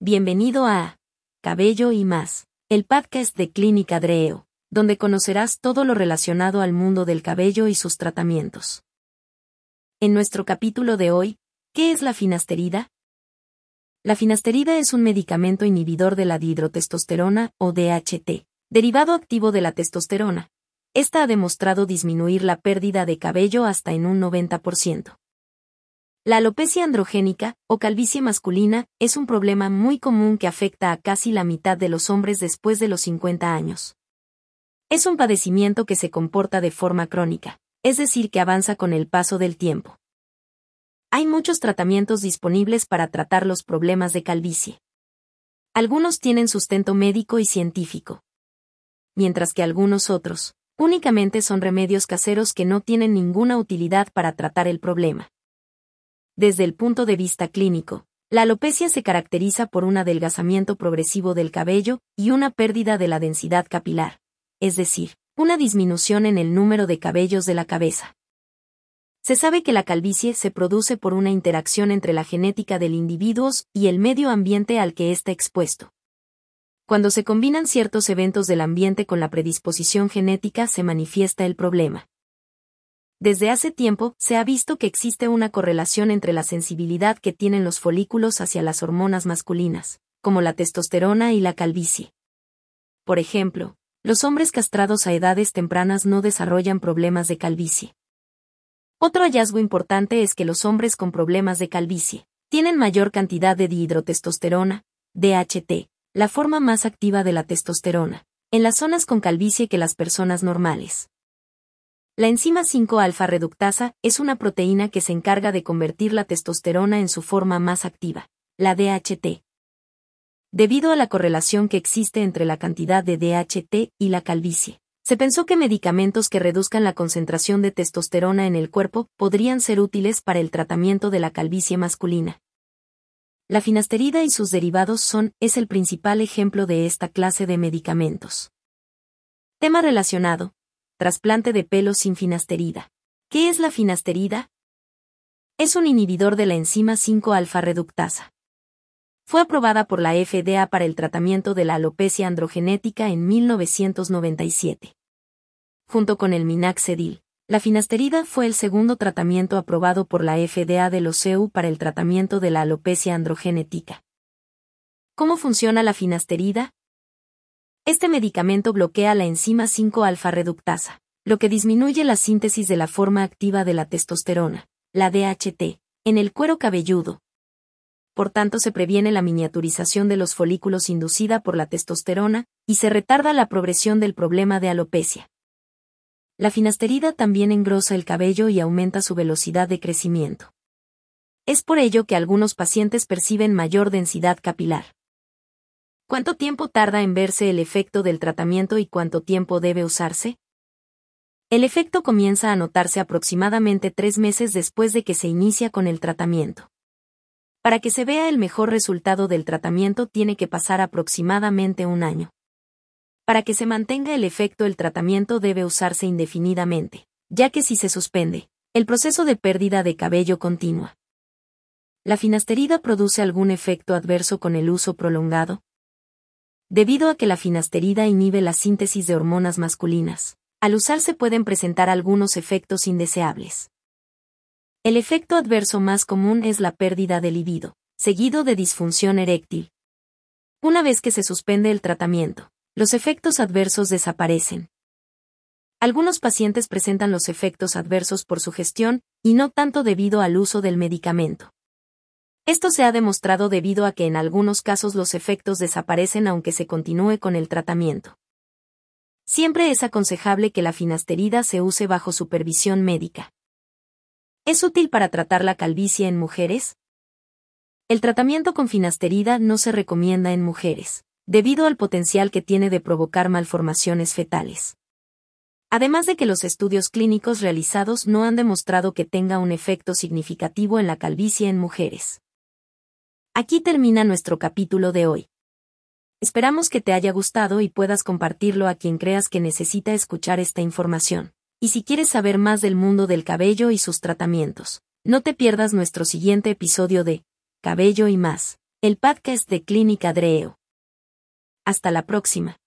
Bienvenido a Cabello y más, el podcast de Clínica Dreo, donde conocerás todo lo relacionado al mundo del cabello y sus tratamientos. En nuestro capítulo de hoy, ¿qué es la finasterida? La finasterida es un medicamento inhibidor de la dihidrotestosterona o DHT, derivado activo de la testosterona. Esta ha demostrado disminuir la pérdida de cabello hasta en un 90%. La alopecia androgénica, o calvicie masculina, es un problema muy común que afecta a casi la mitad de los hombres después de los 50 años. Es un padecimiento que se comporta de forma crónica, es decir, que avanza con el paso del tiempo. Hay muchos tratamientos disponibles para tratar los problemas de calvicie. Algunos tienen sustento médico y científico. Mientras que algunos otros, únicamente son remedios caseros que no tienen ninguna utilidad para tratar el problema. Desde el punto de vista clínico, la alopecia se caracteriza por un adelgazamiento progresivo del cabello y una pérdida de la densidad capilar, es decir, una disminución en el número de cabellos de la cabeza. Se sabe que la calvicie se produce por una interacción entre la genética del individuo y el medio ambiente al que está expuesto. Cuando se combinan ciertos eventos del ambiente con la predisposición genética se manifiesta el problema. Desde hace tiempo, se ha visto que existe una correlación entre la sensibilidad que tienen los folículos hacia las hormonas masculinas, como la testosterona y la calvicie. Por ejemplo, los hombres castrados a edades tempranas no desarrollan problemas de calvicie. Otro hallazgo importante es que los hombres con problemas de calvicie tienen mayor cantidad de dihidrotestosterona, DHT, la forma más activa de la testosterona, en las zonas con calvicie que las personas normales. La enzima 5-alfa reductasa es una proteína que se encarga de convertir la testosterona en su forma más activa, la DHT. Debido a la correlación que existe entre la cantidad de DHT y la calvicie, se pensó que medicamentos que reduzcan la concentración de testosterona en el cuerpo podrían ser útiles para el tratamiento de la calvicie masculina. La finasterida y sus derivados son, es el principal ejemplo de esta clase de medicamentos. Tema relacionado, trasplante de pelo sin finasterida. ¿Qué es la finasterida? Es un inhibidor de la enzima 5-alfa reductasa. Fue aprobada por la FDA para el tratamiento de la alopecia androgenética en 1997. Junto con el minaxedil, la finasterida fue el segundo tratamiento aprobado por la FDA de los EU para el tratamiento de la alopecia androgenética. ¿Cómo funciona la finasterida? Este medicamento bloquea la enzima 5-alfa reductasa, lo que disminuye la síntesis de la forma activa de la testosterona, la DHT, en el cuero cabelludo. Por tanto, se previene la miniaturización de los folículos inducida por la testosterona y se retarda la progresión del problema de alopecia. La finasterida también engrosa el cabello y aumenta su velocidad de crecimiento. Es por ello que algunos pacientes perciben mayor densidad capilar. ¿Cuánto tiempo tarda en verse el efecto del tratamiento y cuánto tiempo debe usarse? El efecto comienza a notarse aproximadamente tres meses después de que se inicia con el tratamiento. Para que se vea el mejor resultado del tratamiento tiene que pasar aproximadamente un año. Para que se mantenga el efecto el tratamiento debe usarse indefinidamente, ya que si se suspende, el proceso de pérdida de cabello continúa. ¿La finasterida produce algún efecto adverso con el uso prolongado? Debido a que la finasterida inhibe la síntesis de hormonas masculinas, al usarse pueden presentar algunos efectos indeseables. El efecto adverso más común es la pérdida de libido, seguido de disfunción eréctil. Una vez que se suspende el tratamiento, los efectos adversos desaparecen. Algunos pacientes presentan los efectos adversos por su gestión, y no tanto debido al uso del medicamento. Esto se ha demostrado debido a que en algunos casos los efectos desaparecen aunque se continúe con el tratamiento. Siempre es aconsejable que la finasterida se use bajo supervisión médica. ¿Es útil para tratar la calvicie en mujeres? El tratamiento con finasterida no se recomienda en mujeres, debido al potencial que tiene de provocar malformaciones fetales. Además de que los estudios clínicos realizados no han demostrado que tenga un efecto significativo en la calvicie en mujeres. Aquí termina nuestro capítulo de hoy. Esperamos que te haya gustado y puedas compartirlo a quien creas que necesita escuchar esta información. Y si quieres saber más del mundo del cabello y sus tratamientos, no te pierdas nuestro siguiente episodio de Cabello y más, el podcast de Clínica Dreo. Hasta la próxima.